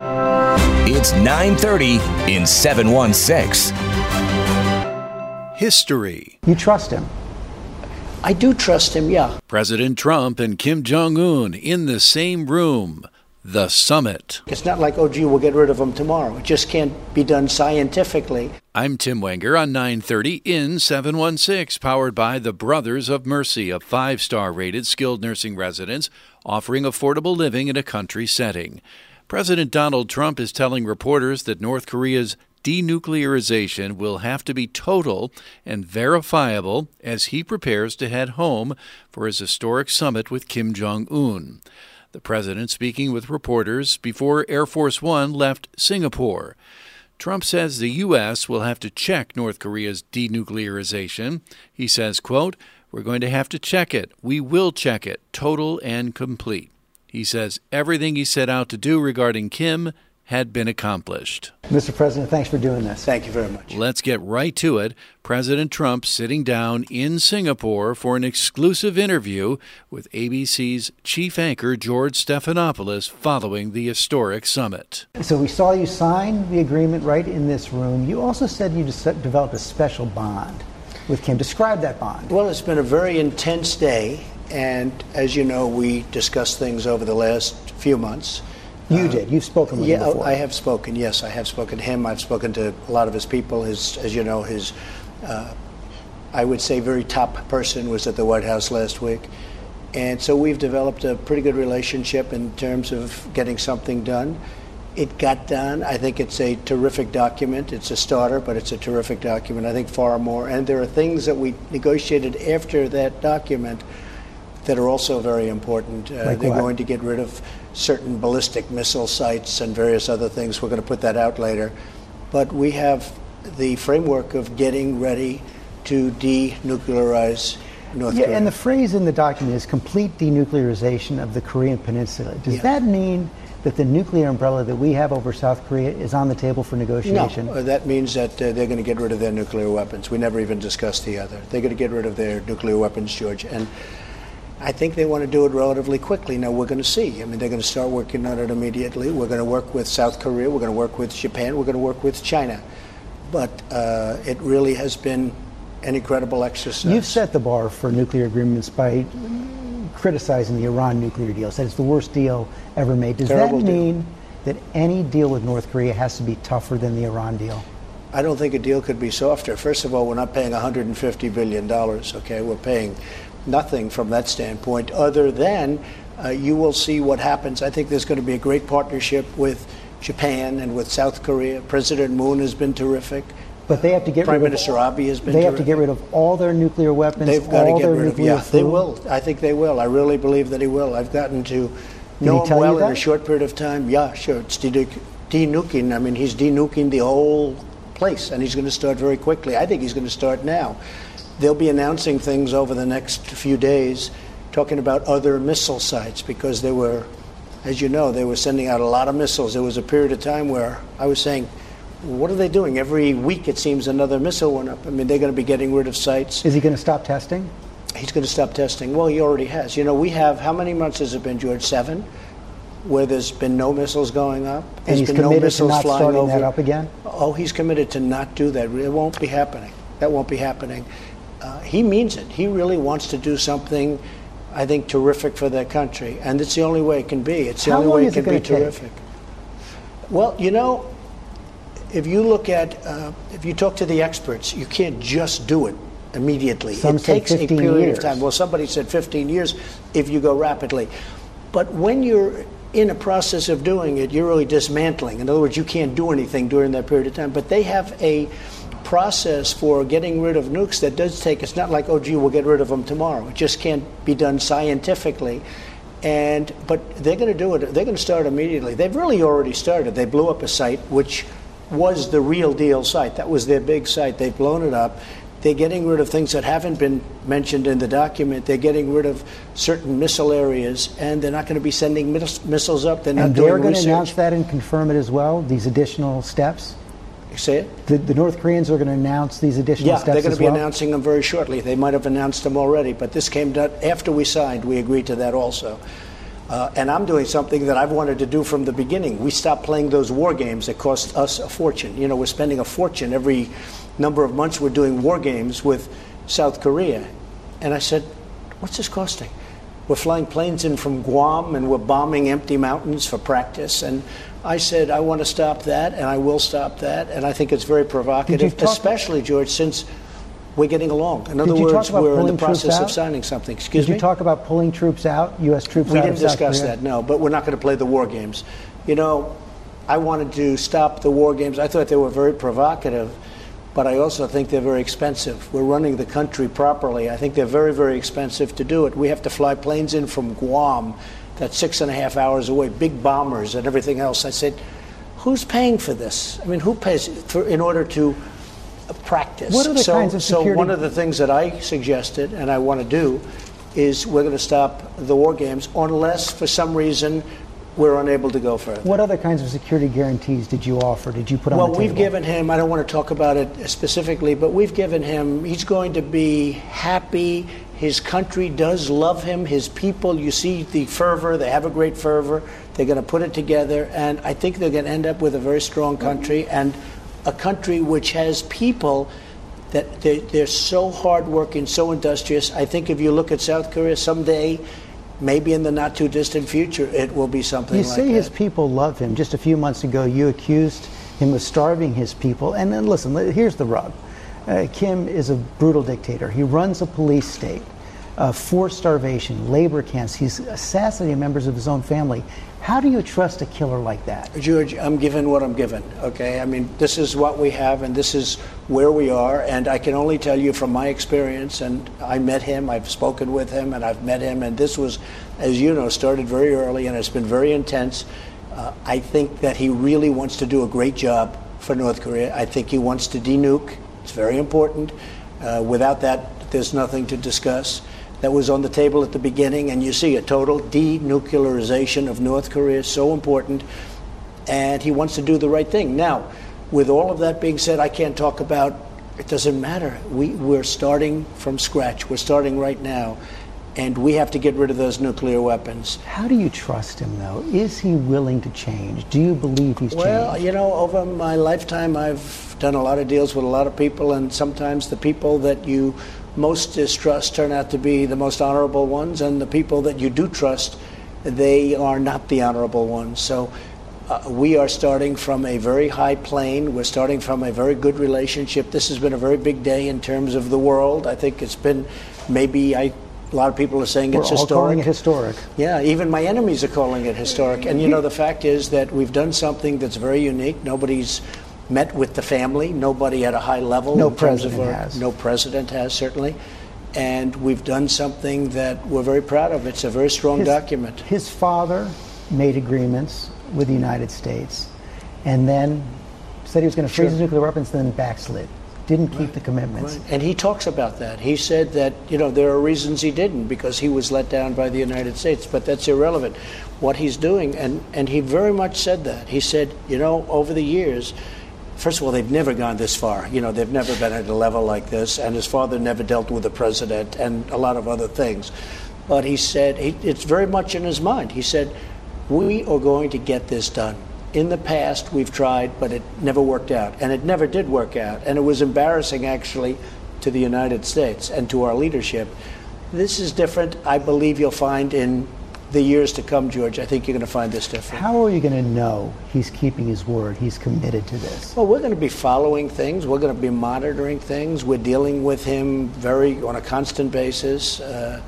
It's 9:30 in 716. History. You trust him? I do trust him, yeah. President Trump and Kim Jong Un in the same room. The summit. It's not like, oh, gee, we'll get rid of them tomorrow. It just can't be done scientifically. I'm Tim Wenger on 930 in 716, powered by the Brothers of Mercy, a five star rated skilled nursing residence offering affordable living in a country setting. President Donald Trump is telling reporters that North Korea's denuclearization will have to be total and verifiable as he prepares to head home for his historic summit with Kim Jong un. The president speaking with reporters before Air Force One left Singapore. Trump says the U.S. will have to check North Korea's denuclearization. He says, quote, We're going to have to check it. We will check it, total and complete. He says everything he set out to do regarding Kim had been accomplished. Mr. President, thanks for doing this. Thank you very much. Let's get right to it. President Trump sitting down in Singapore for an exclusive interview with ABC's chief anchor George Stephanopoulos following the historic summit. So we saw you sign the agreement right in this room. You also said you developed a special bond with Kim. Describe that bond. Well, it's been a very intense day, and as you know, we discussed things over the last few months. You uh, did. You've spoken with yeah, him before. I have spoken. Yes, I have spoken to him. I've spoken to a lot of his people. His, as you know, his, uh, I would say, very top person was at the White House last week, and so we've developed a pretty good relationship in terms of getting something done. It got done. I think it's a terrific document. It's a starter, but it's a terrific document. I think far more. And there are things that we negotiated after that document that are also very important. Uh, like they're what? going to get rid of certain ballistic missile sites and various other things. We're going to put that out later. But we have the framework of getting ready to denuclearize North yeah, Korea. and the phrase in the document is complete denuclearization of the Korean Peninsula. Does Yeah. that mean that the nuclear umbrella that we have over South Korea is on the table for negotiation? No, that means that uh, they're going to get rid of their nuclear weapons. We never even discussed the other. They're going to get rid of their nuclear weapons, George. And I think they want to do it relatively quickly. Now, we're going to see. I mean, they're going to start working on it immediately. We're going to work with South Korea. We're going to work with Japan. We're going to work with China. But uh, it really has been an incredible exercise. You've set the bar for nuclear agreements by criticizing the Iran nuclear deal. Said it's the worst deal ever made. Does Terrible that deal. mean that any deal with North Korea has to be tougher than the Iran deal? I don't think a deal could be softer. First of all, we're not paying $150 billion, okay? We're paying nothing from that standpoint, other than uh, you will see what happens. I think there's going to be a great partnership with Japan and with South Korea. President Moon has been terrific. But they have to get Prime rid Minister of, Abe has been They have to get rid of all their nuclear weapons. They've got to get rid of. Yeah, they will. I think they will. I really believe that he will. I've gotten to know him well in a short period of time. Yeah, sure. It's de- denuking. I mean, he's denuking the whole place, and he's going to start very quickly. I think he's going to start now. They'll be announcing things over the next few days, talking about other missile sites because they were, as you know, they were sending out a lot of missiles. There was a period of time where I was saying. What are they doing? Every week it seems another missile went up. I mean, they're going to be getting rid of sites. Is he going to stop testing? He's going to stop testing. Well, he already has. You know, we have how many months has it been, George? Seven, where there's been no missiles going up. And There's he's been no committed to missiles not flying starting over. that up again? Oh, he's committed to not do that. It won't be happening. That won't be happening. Uh, he means it. He really wants to do something. I think terrific for their country, and it's the only way it can be. It's the How only way it it can be take? terrific. Well, you know, if you look at, uh, if you talk to the experts, you can't just do it immediately. Some it takes a period years. of time. Well, somebody said 15 years if you go rapidly. But when you're in a process of doing it, you're really dismantling. In other words, you can't do anything during that period of time. But they have a process for getting rid of nukes that does take, it's not like, oh, gee, we'll get rid of them tomorrow. It just can't be done scientifically. And but they're going to do it. They're going to start immediately. They've really already started. They blew up a site which was the real deal site. That was their big site. They've blown it up. They're getting rid of things that haven't been mentioned in the document. They're getting rid of certain missile areas, and they're not going to be sending miss- missiles up. They're not And they're going to announce that and confirm it as well, these additional steps? Say it. The, the North Koreans are going to announce these additional Yeah, steps they're going to be well? announcing them very shortly. They might have announced them already, but this came down after we signed. We agreed to that also. Uh, and I'm doing something that I've wanted to do from the beginning. We stopped playing those war games that cost us a fortune. You know, we're spending a fortune every number of months. We're doing war games with South Korea. And I said, what's this costing? We're flying planes in from Guam and we're bombing empty mountains for practice. And I said, I want to stop that, and I will stop that. And I think it's very provocative, especially, George, since we're getting along. In other Did you talk words, we're in the process of signing something. Excuse me. Did you talk about pulling troops out, U.S. troops we out didn't of South discuss that, no, but we're not going to play the war games. You know, I wanted to stop the war games. I thought they were very provocative, but I also think they're very expensive. We're running the country properly. I think they're very, very expensive to do it. We have to fly planes in from Guam, that's six and a half hours away, big bombers and everything else. I said, who's paying for this? I mean, who pays for in order to practice? What other so, kinds of security? so one of the things that I suggested and I want to do is we're going to stop the war games unless for some reason we're unable to go further. What other kinds of security guarantees did you offer? Did you put on Well, the table? we've given him, I don't want to talk about it specifically, but we've given him, he's going to be happy. His country does love him. His people, you see the fervor, they have a great fervor. They're going to put it together, and I think they're going to end up with a very strong country and a country which has people that they, they're so hardworking, so industrious. I think if you look at South Korea someday, maybe in the not too distant future, it will be something You like say that. his people love him. Just a few months ago, you accused him of starving his people. And then listen, here's the rub. Uh, Kim is a brutal dictator. He runs a police state, uh, forced starvation, labor camps. He's assassinating members of his own family. How do you trust a killer like that? George, I'm given what I'm given, okay? I mean, this is what we have and this is where we are. And I can only tell you from my experience, and I met him, I've spoken with him, and I've met him, and this was, as you know, started very early and it's been very intense. Uh, I think that he really wants to do a great job for North Korea. I think he wants to denuke. It's very important. Uh, without that, there's nothing to discuss. That was on the table at the beginning, and you see a total denuclearization of North Korea is so important and he wants to do the right thing. Now, with all of that being said, I can't talk about it doesn't matter. We, we're starting from scratch. We're starting right now, and we have to get rid of those nuclear weapons. How do you trust him, though? Is he willing to change? Do you believe he's Well, changed? you know, over my lifetime, I've done a lot of deals with a lot of people, and sometimes the people that you most distrust turn out to be the most honorable ones, and the people that you do trust, they are not the honorable ones. So uh, we are starting from a very high plane. We're starting from a very good relationship. This has been a very big day in terms of the world. I think it's been maybe I. A lot of people are saying We're it's all historic. calling it historic. Yeah, even my enemies are calling it historic. And you know, the fact is that we've done something that's very unique. Nobody's met with the family. Nobody at a high level. No in terms of president our- has. No president has certainly. And we've done something that we're very proud of. It's a very strong His- document. His father made agreements with the United States and then said he was going to freeze Sure. his nuclear weapons, then backslid. Didn't keep the commitments. Right. And he talks about that. He said that, you know, there are reasons he didn't because he was let down by the United States, but that's irrelevant. What he's doing, and, and he very much said that. He said, you know, over the years, first of all, they've never gone this far. You know, they've never been at a level like this, and his father never dealt with a president and a lot of other things. But he said, he, it's very much in his mind. He said, we are going to get this done. In the past, we've tried, but it never worked out. And it never did work out. And it was embarrassing, actually, to the United States and to our leadership. This is different. I believe you'll find in the years to come, George. I think you're going to find this different. How are you going to know he's keeping his word? He's committed to this. Well, we're going to be following things. We're going to be monitoring things. We're dealing with him very on a constant basis. Uh,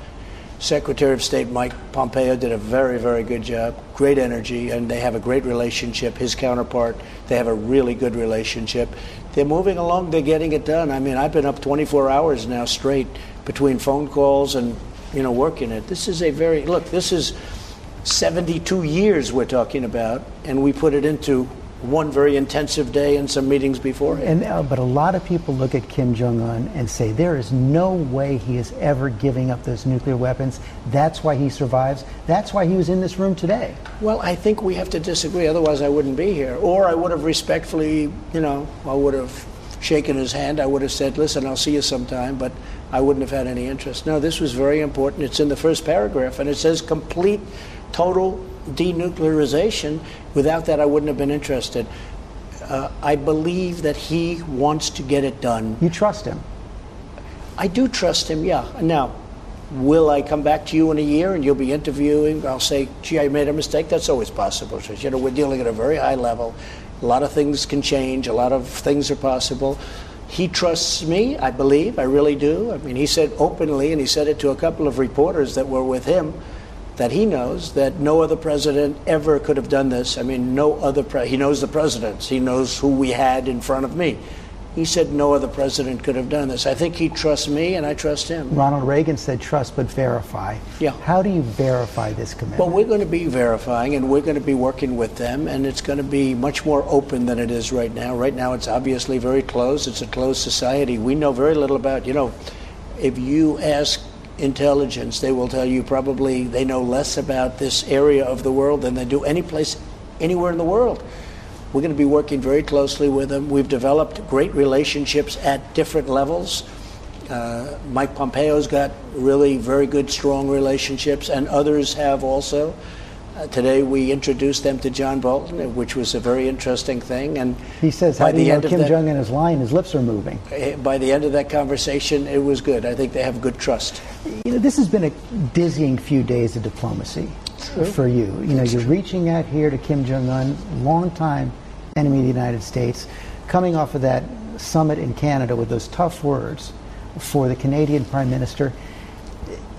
Secretary of State Mike Pompeo did a very, very good job. Great energy, and they have a great relationship. His counterpart, they have a really good relationship. They're moving along. They're getting it done. I mean, I've been up 24 hours now straight between phone calls and you know working it. This is a very look. This is 72 years we're talking about, and we put it into one very intensive day and some meetings before. And, uh, but a lot of people look at Kim Jong Un and say there is no way he is ever giving up those nuclear weapons. That's why he survives. That's why he was in this room today. Well, I think we have to disagree. Otherwise, I wouldn't be here. Or I would have respectfully, you know, I would have shaken his hand. I would have said, "Listen, I'll see you sometime," but I wouldn't have had any interest. No, this was very important. It's in the first paragraph, and it says complete, total denuclearization. Without that, I wouldn't have been interested. Uh, I believe that he wants to get it done. You trust him? I do trust him, yeah. Now, will I come back to you in a year and you'll be interviewing? I'll say, gee, I made a mistake. That's always possible. You know, we're dealing at a very high level. A lot of things can change, a lot of things are possible. He trusts me, I believe, I really do. I mean, he said openly, and he said it to a couple of reporters that were with him that he knows that no other president ever could have done this. I mean, no other he knows the presidents. He knows who we had in front of me. He said no other president could have done this. I think he trusts me, and I trust him. Ronald Reagan said, "Trust but verify." Yeah. How do you verify this commitment? Well, we're going to be verifying, and we're going to be working with them, and it's going to be much more open than it is right now. Right now, it's obviously very closed. It's a closed society. We know very little about. You know, if you ask intelligence, they will tell you probably they know less about this area of the world than they do any place anywhere in the world. We're going to be working very closely with them. We've developed great relationships at different levels. Uh, Mike Pompeo's got really very good, strong relationships, and others have also. Uh, today we introduced them to John Bolton, which was a very interesting thing. And he says, "How do you know Kim Jong Un is lying? His lips are moving." Eh, by the end of that conversation, it was good. I think they have good trust. You know, this has been a dizzying few days of diplomacy True. for you. You know, you're reaching out here to Kim Jong Un, longtime enemy of the United States, coming off of that summit in Canada with those tough words for the Canadian Prime Minister.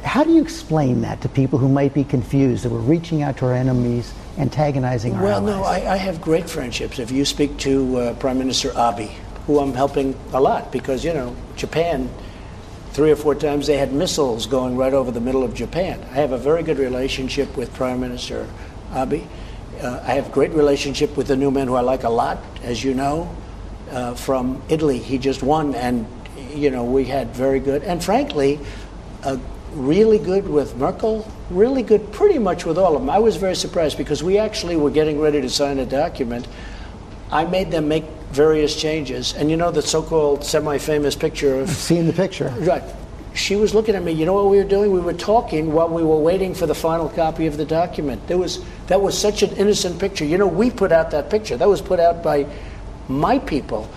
How do you explain that to people who might be confused that we're reaching out to our enemies, antagonizing our well, allies? Well, no, I, I, have great friendships. If you speak to uh, Prime Minister Abe, who I'm helping a lot because, you know, Japan, three or four times they had missiles going right over the middle of Japan. I have a very good relationship with Prime Minister Abe. Uh, I have a great relationship with the new man who I like a lot, as you know, uh, from Italy. He just won, and, you know, we had very good, and frankly, a really good with Merkel, really good pretty much with all of them. I was very surprised because we actually were getting ready to sign a document. I made them make various changes, and you know the so-called semi-famous picture of seeing the picture. Right. She was looking at me. You know what we were doing? We were talking while we were waiting for the final copy of the document. There was that was such an innocent picture. You know, we put out that picture. That was put out by my people.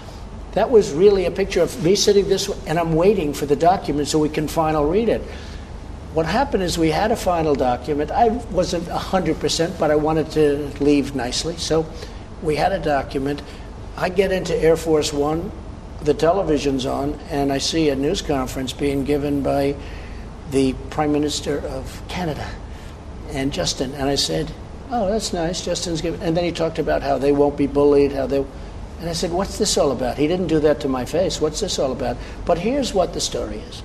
That was really a picture of me sitting this way, and I'm waiting for the document so we can final read it. What happened is we had a final document. I wasn't 100%, but I wanted to leave nicely. So we had a document. I get into Air Force One, the television's on, and I see a news conference being given by the Prime Minister of Canada and Justin. And I said, Oh, that's nice. Justin's giving. And then he talked about how they won't be bullied, how they. And I said, What's this all about? He didn't do that to my face. What's this all about? But here's what the story is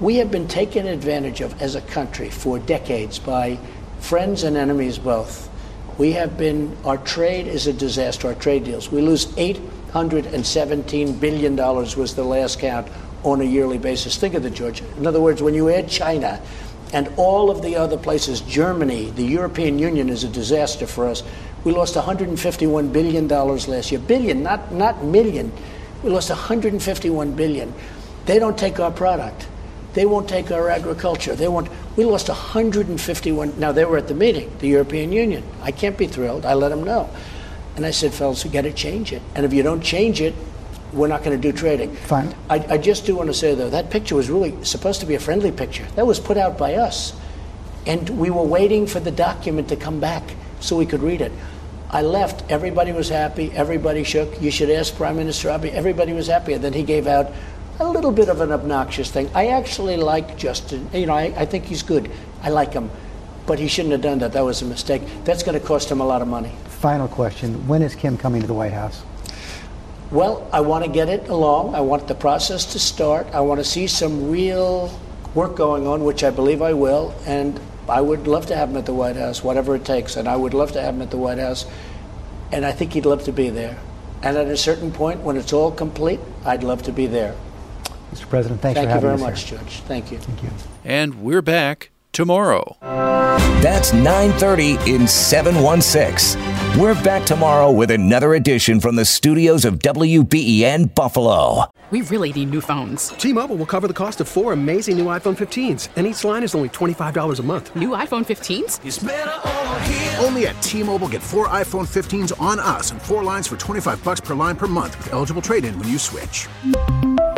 we have been taken advantage of as a country for decades by friends and enemies both. We have been, our trade is a disaster, our trade deals. We lose $817 billion was the last count on a yearly basis. Think of it, George. In other words, when you add China and all of the other places, Germany, the European Union is a disaster for us. We lost $151 billion last year. Billion, not, not million. We lost 151 billion. They don't take our product. They won't take our agriculture. They won't. We lost 151. Now they were at the meeting, the European Union. I can't be thrilled. I let them know, and I said, fellas, we got to change it. And if you don't change it, we're not going to do trading. Fine. I, I just do want to say though that picture was really supposed to be a friendly picture. That was put out by us, and we were waiting for the document to come back so we could read it. I left. Everybody was happy. Everybody shook. You should ask Prime Minister Abe. Everybody was happy. And then he gave out a little bit of an obnoxious thing. I actually like Justin. You know, I, I think he's good. I like him. But he shouldn't have done that. That was a mistake. That's going to cost him a lot of money. Final question When is Kim coming to the White House? Well, I want to get it along. I want the process to start. I want to see some real work going on, which I believe I will. And I would love to have him at the White House, whatever it takes, and I would love to have him at the White House, and I think he'd love to be there. And at a certain point, when it's all complete, I'd love to be there. Mr. President, thanks Thank for you very much, here. Judge. Thank you. Thank you. And we're back tomorrow. That's 9:30 in 716. We're back tomorrow with another edition from the studios of WBEN Buffalo. We really need new phones. T-Mobile will cover the cost of four amazing new iPhone 15s, and each line is only $25 a month. New iPhone 15s? Only at T-Mobile get four iPhone 15s on us and four lines for 25 bucks per line per month with eligible trade-in when you switch.